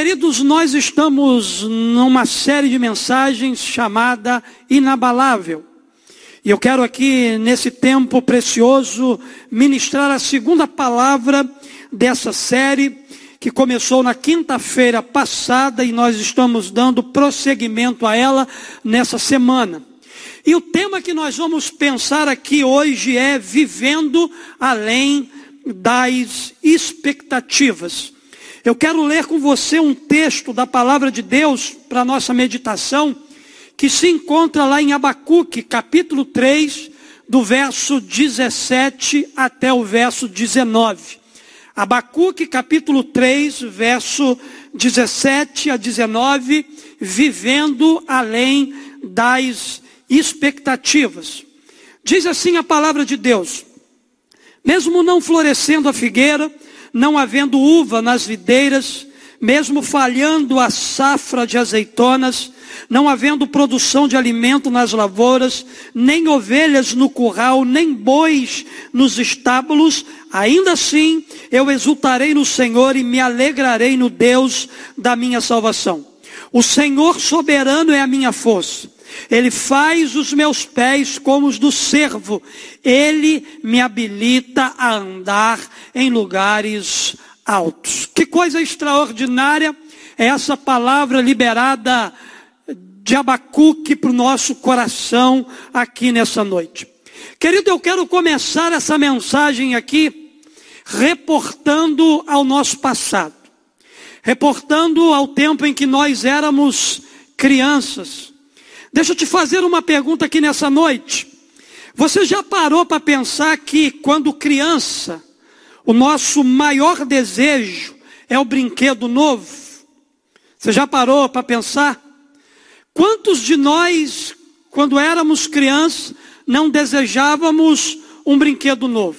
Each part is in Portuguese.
Queridos, nós estamos numa série de mensagens chamada Inabalável. E eu quero aqui, nesse tempo precioso, ministrar a segunda palavra dessa série, que começou na quinta-feira passada e nós estamos dando prosseguimento a ela nessa semana. E o tema que nós vamos pensar aqui hoje é vivendo além das expectativas. Eu quero ler com você um texto da palavra de Deus para nossa meditação, que se encontra lá em Abacuque, capítulo 3, do verso 17 até o verso 19. Abacuque, capítulo 3, verso 17 a 19, vivendo além das expectativas. Diz assim a palavra de Deus: mesmo não florescendo a figueira, não havendo uva nas videiras, mesmo falhando a safra de azeitonas, não havendo produção de alimento nas lavouras, nem ovelhas no curral, nem bois nos estábulos, ainda assim eu exultarei no Senhor e me alegrarei no Deus da minha salvação. O Senhor soberano é a minha força. Ele faz os meus pés como os do servo. Ele me habilita a andar em lugares altos. Que coisa extraordinária é essa palavra liberada de Abacuque para o nosso coração aqui nessa noite. Querido, eu quero começar essa mensagem aqui reportando ao nosso passado, reportando ao tempo em que nós éramos crianças Deixa eu te fazer uma pergunta aqui nessa noite. Você já parou para pensar que quando criança, o nosso maior desejo é o brinquedo novo? Você já parou para pensar? Quantos de nós, quando éramos crianças, não desejávamos um brinquedo novo?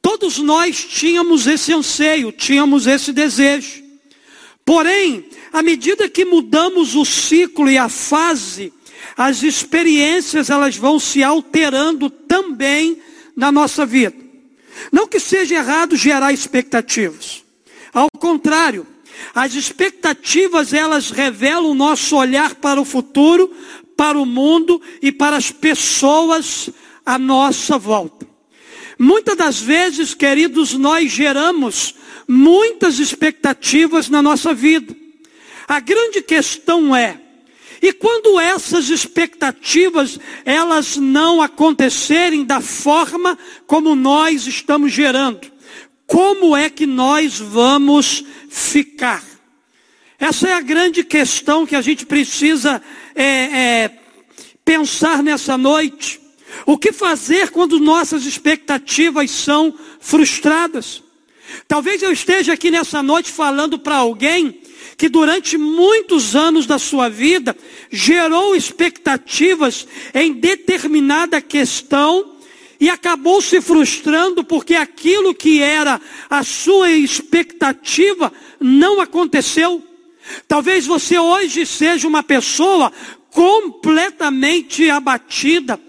Todos nós tínhamos esse anseio, tínhamos esse desejo. Porém, à medida que mudamos o ciclo e a fase, as experiências elas vão se alterando também na nossa vida. Não que seja errado gerar expectativas. Ao contrário, as expectativas elas revelam o nosso olhar para o futuro, para o mundo e para as pessoas à nossa volta. Muitas das vezes, queridos, nós geramos muitas expectativas na nossa vida. A grande questão é, e quando essas expectativas elas não acontecerem da forma como nós estamos gerando, como é que nós vamos ficar? Essa é a grande questão que a gente precisa é, é, pensar nessa noite. O que fazer quando nossas expectativas são frustradas? Talvez eu esteja aqui nessa noite falando para alguém que durante muitos anos da sua vida gerou expectativas em determinada questão e acabou se frustrando porque aquilo que era a sua expectativa não aconteceu. Talvez você hoje seja uma pessoa completamente abatida,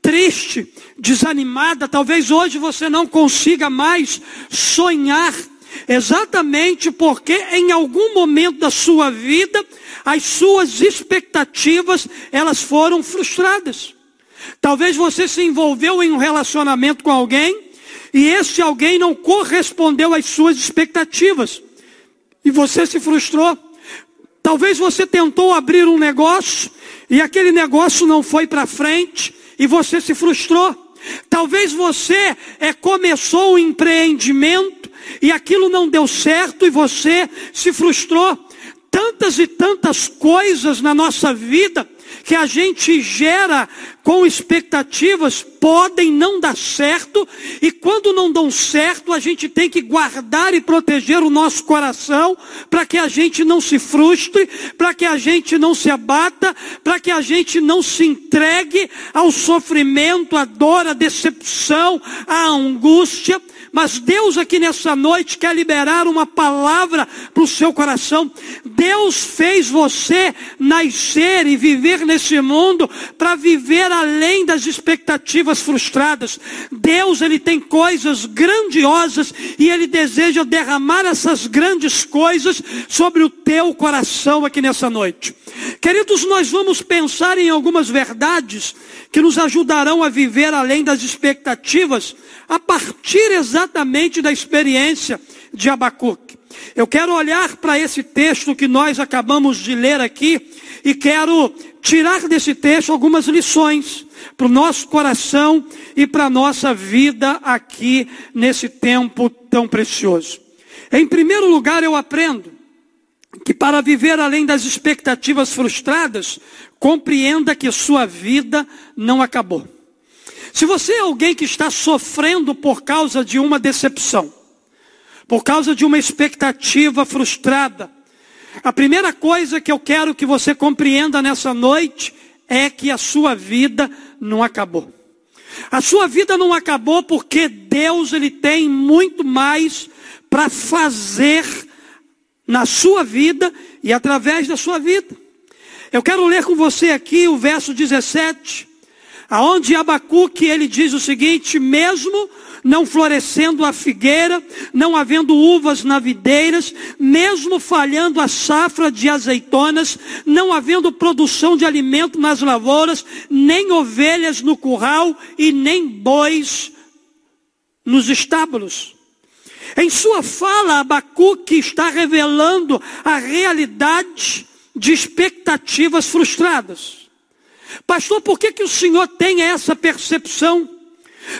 triste, desanimada. Talvez hoje você não consiga mais sonhar Exatamente porque em algum momento da sua vida, as suas expectativas, elas foram frustradas. Talvez você se envolveu em um relacionamento com alguém, e esse alguém não correspondeu às suas expectativas. E você se frustrou. Talvez você tentou abrir um negócio, e aquele negócio não foi para frente, e você se frustrou. Talvez você é, começou um empreendimento e aquilo não deu certo e você se frustrou. Tantas e tantas coisas na nossa vida que a gente gera com expectativas podem não dar certo, e quando não dão certo, a gente tem que guardar e proteger o nosso coração, para que a gente não se frustre, para que a gente não se abata, para que a gente não se entregue ao sofrimento, à dor, à decepção, à angústia. Mas Deus aqui nessa noite quer liberar uma palavra para o seu coração. Deus fez você nascer e viver nesse mundo para viver além das expectativas frustradas. Deus, Ele tem coisas grandiosas e Ele deseja derramar essas grandes coisas sobre o teu coração aqui nessa noite. Queridos, nós vamos pensar em algumas verdades que nos ajudarão a viver além das expectativas, a partir exatamente da experiência de Abacuque. Eu quero olhar para esse texto que nós acabamos de ler aqui e quero tirar desse texto algumas lições para o nosso coração e para a nossa vida aqui nesse tempo tão precioso. Em primeiro lugar, eu aprendo que para viver além das expectativas frustradas, compreenda que sua vida não acabou. Se você é alguém que está sofrendo por causa de uma decepção, por causa de uma expectativa frustrada. A primeira coisa que eu quero que você compreenda nessa noite é que a sua vida não acabou. A sua vida não acabou porque Deus ele tem muito mais para fazer na sua vida e através da sua vida. Eu quero ler com você aqui o verso 17, aonde Abacuque ele diz o seguinte: mesmo não florescendo a figueira, não havendo uvas na videiras, mesmo falhando a safra de azeitonas, não havendo produção de alimento nas lavouras, nem ovelhas no curral e nem bois nos estábulos. Em sua fala, Abacuque está revelando a realidade de expectativas frustradas. Pastor, por que, que o senhor tem essa percepção?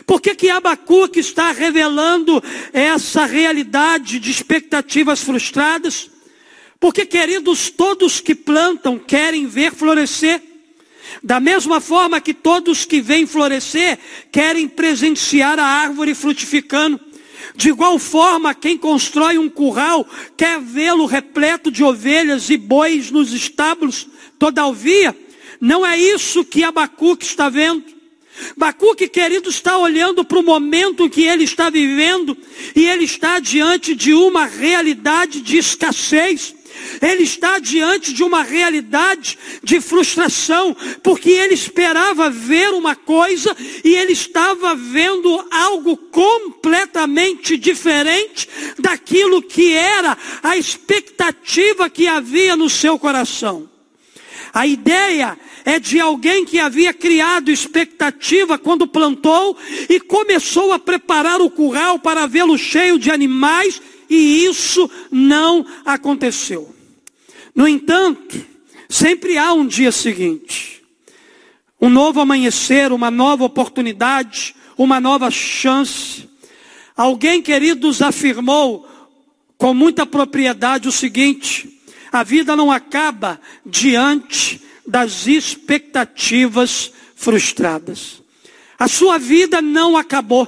Por que, que Abacuque está revelando essa realidade de expectativas frustradas? Porque, queridos, todos que plantam querem ver florescer. Da mesma forma que todos que veem florescer querem presenciar a árvore frutificando. De igual forma, quem constrói um curral quer vê-lo repleto de ovelhas e bois nos estábulos. Todavia, não é isso que Abacuque está vendo. Bacuque, querido, está olhando para o momento que ele está vivendo e ele está diante de uma realidade de escassez. Ele está diante de uma realidade de frustração, porque ele esperava ver uma coisa e ele estava vendo algo completamente diferente daquilo que era a expectativa que havia no seu coração. A ideia é de alguém que havia criado expectativa quando plantou e começou a preparar o curral para vê-lo cheio de animais, e isso não aconteceu. No entanto, sempre há um dia seguinte, um novo amanhecer, uma nova oportunidade, uma nova chance. Alguém, queridos, afirmou com muita propriedade o seguinte: a vida não acaba diante das expectativas frustradas. A sua vida não acabou.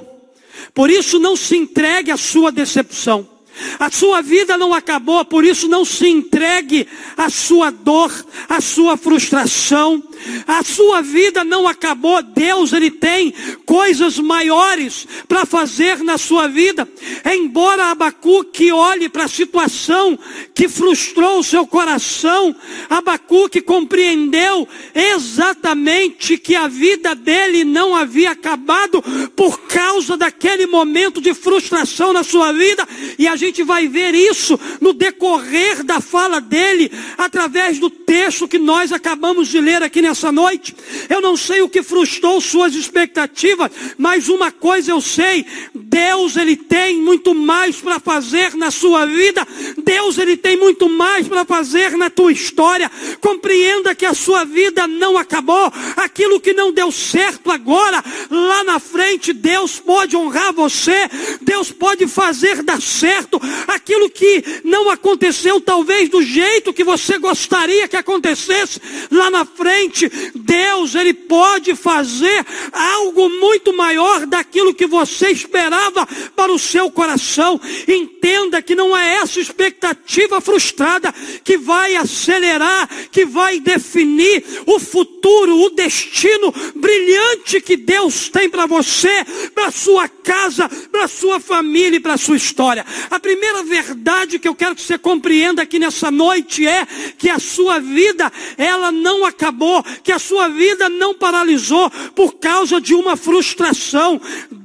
Por isso não se entregue à sua decepção. A sua vida não acabou, por isso não se entregue à sua dor, à sua frustração. A sua vida não acabou. Deus ele tem coisas maiores para fazer na sua vida. Embora Abacuque olhe para a situação que frustrou o seu coração, Abacuque compreendeu exatamente que a vida dele não havia acabado por causa daquele momento de frustração na sua vida, e a gente vai ver isso no decorrer da fala dele, através do texto que nós acabamos de ler aqui nessa noite. Eu não sei o que frustrou suas expectativas, mas uma coisa eu sei: Deus ele tem muito mais para fazer na sua vida. Deus ele tem muito mais para fazer na tua história. Compreenda que a sua vida não acabou. Aquilo que não deu certo agora, lá na frente, Deus pode honrar você. Deus pode fazer dar certo aquilo que não aconteceu, talvez do jeito que você gostaria que acontecesse lá na frente. Deus, Ele pode fazer algo muito maior daquilo que você esperava para o seu coração. Entenda que não é essa expectativa frustrada que vai acelerar, que vai definir o futuro, o destino brilhante que Deus tem para você, para sua casa, para sua família e para sua história. A primeira verdade que eu quero que você compreenda aqui nessa noite é que a sua vida, ela não acabou, que a sua vida não paralisou por causa de uma frustração.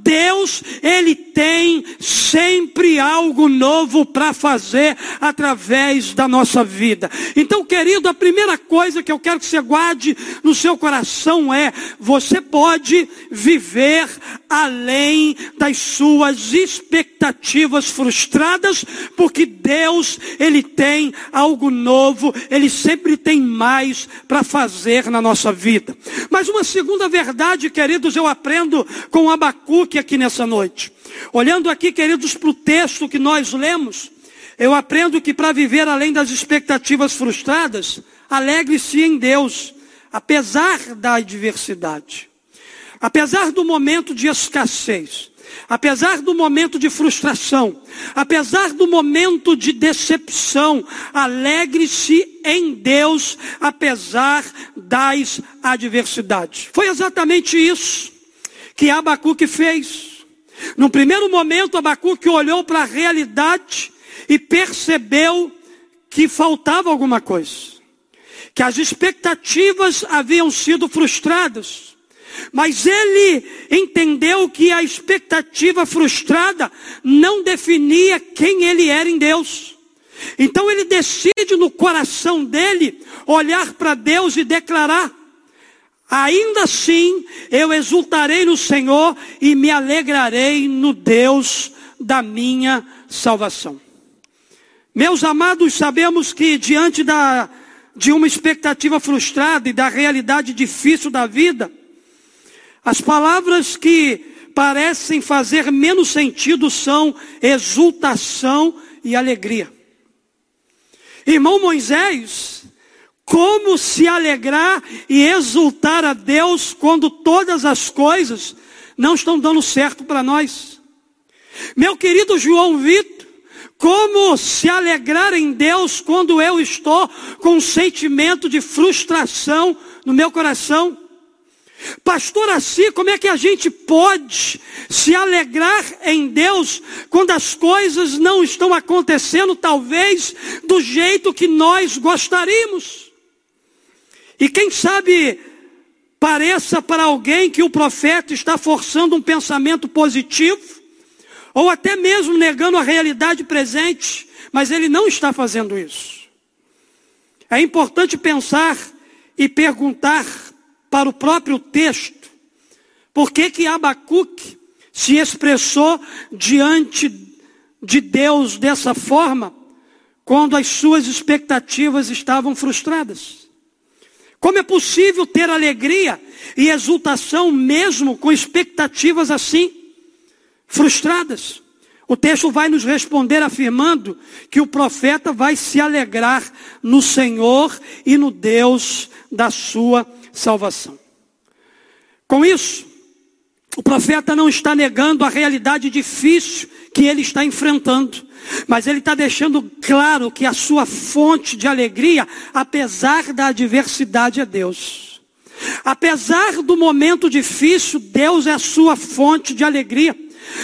Deus, Ele tem sempre algo novo para fazer através da nossa vida. Então, querido, a primeira coisa que eu quero que você guarde no seu coração é: você pode viver além das suas expectativas frustradas, porque Deus, Ele tem algo novo, Ele sempre tem mais para fazer na nossa vida. Mas uma segunda verdade, queridos, eu aprendo com Abacuque aqui nessa noite. Olhando aqui, queridos, para o texto que nós lemos, eu aprendo que para viver além das expectativas frustradas, alegre-se em Deus, apesar da adversidade, apesar do momento de escassez, apesar do momento de frustração, apesar do momento de decepção, alegre-se em Deus, apesar das adversidades. Foi exatamente isso que Abacuque fez. No primeiro momento, Abacuque olhou para a realidade e percebeu que faltava alguma coisa. Que as expectativas haviam sido frustradas. Mas ele entendeu que a expectativa frustrada não definia quem ele era em Deus. Então ele decide no coração dele olhar para Deus e declarar: Ainda assim, eu exultarei no Senhor e me alegrarei no Deus da minha salvação. Meus amados, sabemos que diante da, de uma expectativa frustrada e da realidade difícil da vida, as palavras que parecem fazer menos sentido são exultação e alegria. Irmão Moisés, como se alegrar e exultar a Deus quando todas as coisas não estão dando certo para nós? Meu querido João Vitor, como se alegrar em Deus quando eu estou com um sentimento de frustração no meu coração? Pastor assim, como é que a gente pode se alegrar em Deus quando as coisas não estão acontecendo, talvez, do jeito que nós gostaríamos? E quem sabe pareça para alguém que o profeta está forçando um pensamento positivo, ou até mesmo negando a realidade presente, mas ele não está fazendo isso. É importante pensar e perguntar para o próprio texto, por que que Abacuque se expressou diante de Deus dessa forma, quando as suas expectativas estavam frustradas? Como é possível ter alegria e exultação mesmo com expectativas assim frustradas? O texto vai nos responder afirmando que o profeta vai se alegrar no Senhor e no Deus da sua salvação. Com isso, o profeta não está negando a realidade difícil que ele está enfrentando. Mas ele está deixando claro que a sua fonte de alegria, apesar da adversidade, é Deus. Apesar do momento difícil, Deus é a sua fonte de alegria.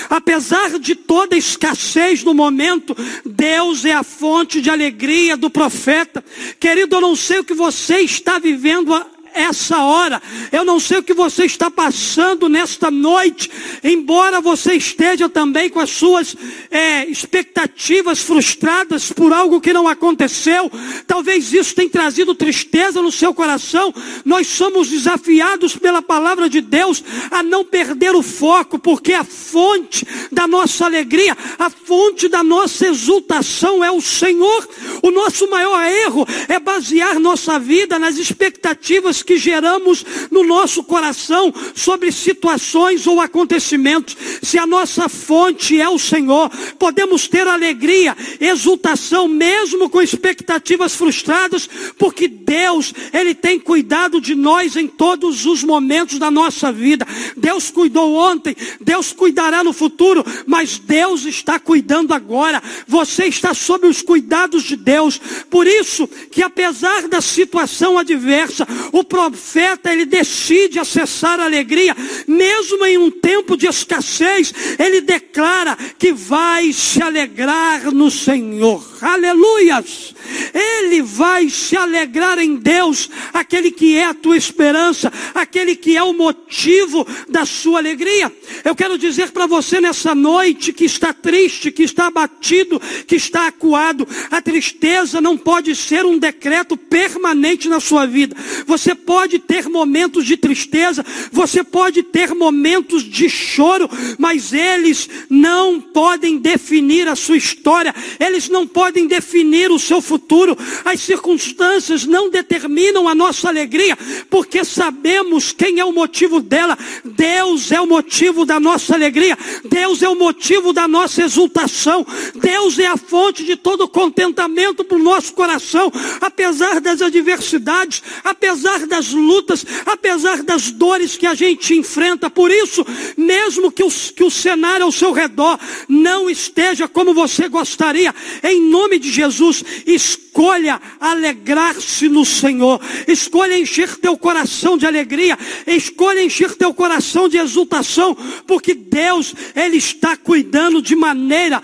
Apesar de toda escassez no momento, Deus é a fonte de alegria do profeta. Querido, eu não sei o que você está vivendo essa hora. Eu não sei o que você está passando nesta noite, embora você esteja também com as suas é, expectativas frustradas por algo que não aconteceu. Talvez isso tenha trazido tristeza no seu coração. Nós somos desafiados pela palavra de Deus a não perder o foco, porque a fonte da nossa alegria, a fonte da nossa exultação é o Senhor. O nosso maior erro é basear nossa vida nas expectativas que geramos no nosso coração sobre situações ou acontecimentos. Se a nossa fonte é o Senhor, podemos ter alegria, exultação, mesmo com expectativas frustradas, porque Deus, Ele tem cuidado de nós em todos os momentos da nossa vida. Deus cuidou ontem, Deus cuidará no futuro, mas Deus está cuidando agora. Você está sob os cuidados de Deus. Por isso que apesar da situação adversa, o profeta ele decide acessar a alegria, mesmo em um tempo de escassez, ele declara que vai se alegrar no Senhor. Aleluias! Ele vai se alegrar em Deus, aquele que é a tua esperança, aquele que é o motivo da sua alegria. Eu quero dizer para você nessa noite que está triste, que está abatido, que está acuado, a tristeza não pode ser um decreto permanente na sua vida. Você pode ter momentos de tristeza, você pode ter momentos de choro, mas eles não podem definir a sua história, eles não podem definir o seu futuro. As circunstâncias não determinam a nossa alegria, porque sabemos quem é o motivo dela. Deus é o motivo da nossa alegria, Deus é o motivo da nossa exultação, Deus é a fonte de todo contentamento para o nosso coração, apesar das adversidades, apesar das lutas, apesar das dores que a gente enfrenta. Por isso, mesmo que o, que o cenário ao seu redor não esteja como você gostaria, em nome de Jesus, escolha alegrar-se no Senhor, escolha encher teu coração de alegria, escolha encher teu coração de exultação, porque Deus, Ele está cuidando de maneira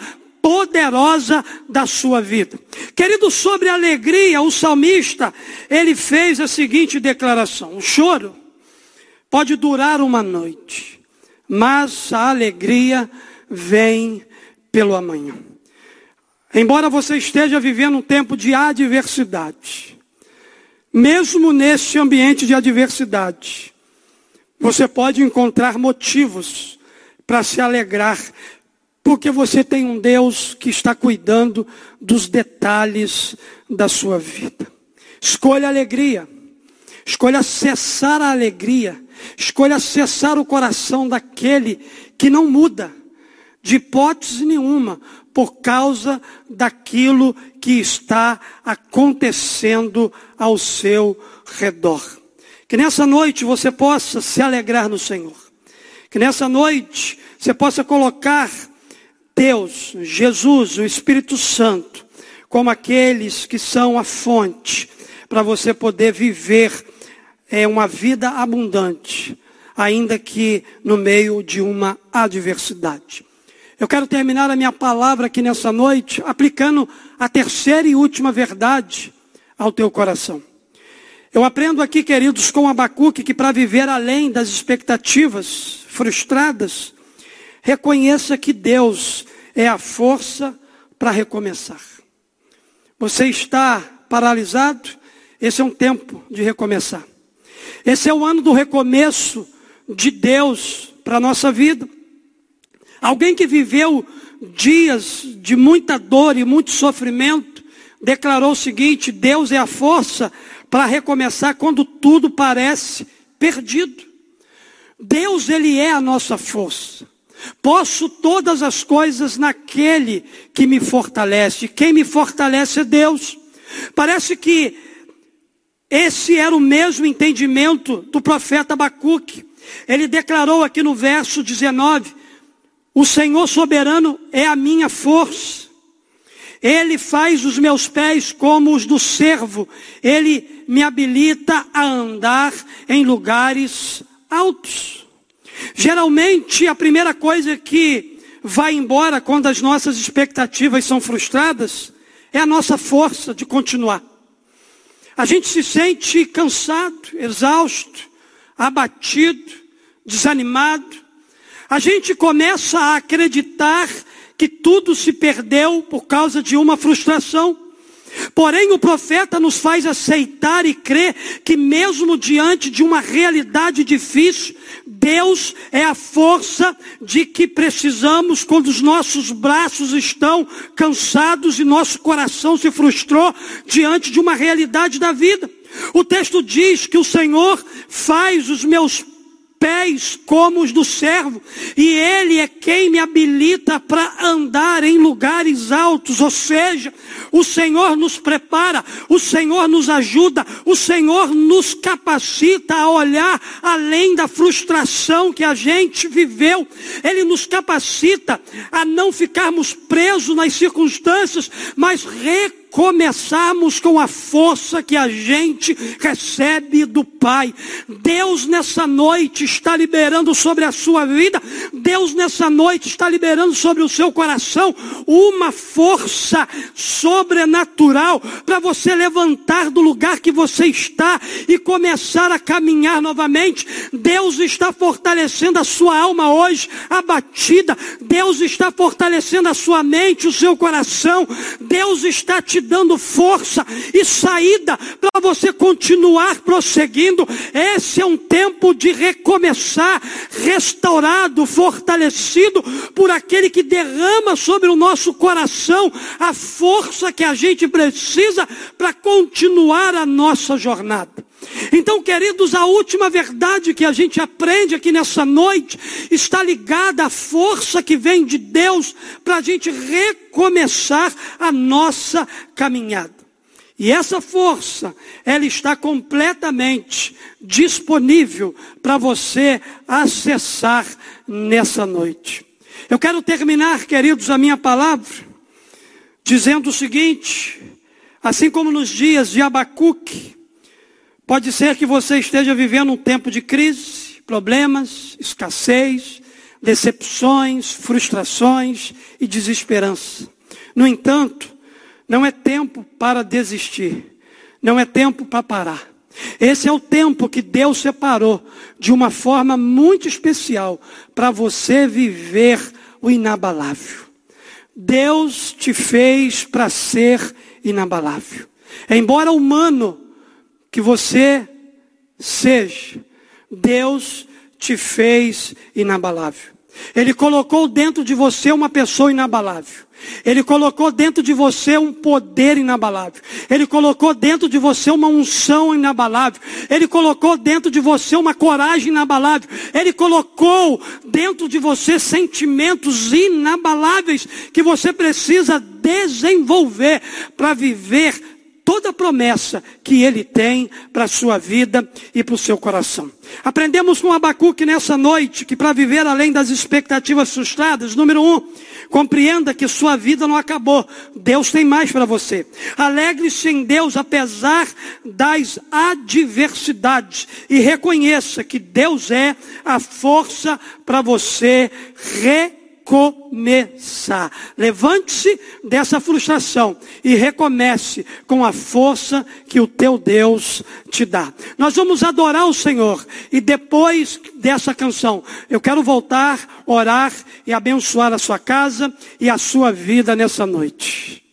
poderosa da sua vida. Querido, sobre alegria, o salmista, ele fez a seguinte declaração: o choro pode durar uma noite, mas a alegria vem pelo amanhã. Embora você esteja vivendo um tempo de adversidade, mesmo nesse ambiente de adversidade, você pode encontrar motivos para se alegrar, porque você tem um Deus que está cuidando dos detalhes da sua vida. Escolha a alegria. Escolha cessar a alegria. Escolha cessar o coração daquele que não muda, de hipótese nenhuma, por causa daquilo que está acontecendo ao seu redor. Que nessa noite você possa se alegrar no Senhor. Que nessa noite você possa colocar Deus, Jesus, o Espírito Santo, como aqueles que são a fonte para você poder viver é, uma vida abundante, ainda que no meio de uma adversidade. Eu quero terminar a minha palavra aqui nessa noite aplicando a terceira e última verdade ao teu coração. Eu aprendo aqui, queridos, com Abacuque, que para viver além das expectativas frustradas, reconheça que Deus é a força para recomeçar. Você está paralisado? Esse é um tempo de recomeçar. Esse é o ano do recomeço de Deus para a nossa vida. Alguém que viveu dias de muita dor e muito sofrimento, declarou o seguinte: Deus é a força para recomeçar quando tudo parece perdido. Deus, Ele é a nossa força. Posso todas as coisas naquele que me fortalece. Quem me fortalece é Deus. Parece que esse era o mesmo entendimento do profeta Abacuque. Ele declarou aqui no verso 19: O Senhor soberano é a minha força. Ele faz os meus pés como os do servo. Ele me habilita a andar em lugares altos. Geralmente, a primeira coisa que vai embora quando as nossas expectativas são frustradas é a nossa força de continuar. A gente se sente cansado, exausto, abatido, desanimado. A gente começa a acreditar que tudo se perdeu por causa de uma frustração. Porém, o profeta nos faz aceitar e crer que, mesmo diante de uma realidade difícil, Deus é a força de que precisamos quando os nossos braços estão cansados e nosso coração se frustrou diante de uma realidade da vida. O texto diz que o Senhor faz os meus pés como os do servo, e Ele é quem me habilita para andar em lugares altos, ou seja, o Senhor nos prepara, o Senhor nos ajuda, o Senhor nos capacita a olhar além da frustração que a gente viveu, Ele nos capacita a não ficarmos presos nas circunstâncias, mas reconhecer recomeçarmos com a força que a gente recebe do Pai. Deus nessa noite está liberando sobre a sua vida, Deus nessa noite está liberando sobre o seu coração uma força sobrenatural para você levantar do lugar que você está e começar a caminhar novamente. Deus está fortalecendo a sua alma hoje, abatida. Deus está fortalecendo a sua mente, o seu coração. Deus está te dando força e saída para você continuar prosseguindo. Esse é um tempo de recomeçar, restaurado, fortalecido por aquele que derrama sobre o nosso coração a força que a gente precisa para continuar a nossa jornada. Então, queridos, a última verdade que a gente aprende aqui nessa noite está ligada à força que vem de Deus para a gente recomeçar a nossa caminhada. E essa força, ela está completamente disponível para você acessar nessa noite. Eu quero terminar, queridos, a minha palavra dizendo o seguinte: assim como nos dias de Abacuque, Pode ser que você esteja vivendo um tempo de crise, problemas, escassez, decepções, frustrações e desesperança. No entanto, não é tempo para desistir, não é tempo para parar. Esse é o tempo que Deus separou de uma forma muito especial para você viver o inabalável. Deus te fez para ser inabalável. Embora humano, que você seja, Deus te fez inabalável. Ele colocou dentro de você uma pessoa inabalável. Ele colocou dentro de você um poder inabalável. Ele colocou dentro de você uma unção inabalável. Ele colocou dentro de você uma coragem inabalável. Ele colocou dentro de você sentimentos inabaláveis que você precisa desenvolver para viver toda promessa que ele tem para a sua vida e para o seu coração. Aprendemos com Abacuque nessa noite que para viver além das expectativas frustradas, número um, compreenda que sua vida não acabou. Deus tem mais para você. Alegre-se em Deus apesar das adversidades e reconheça que Deus é a força para você reconhecer recomeçar. Levante-se dessa frustração e recomece com a força que o teu Deus te dá. Nós vamos adorar o Senhor e depois dessa canção, eu quero voltar, orar e abençoar a sua casa e a sua vida nessa noite.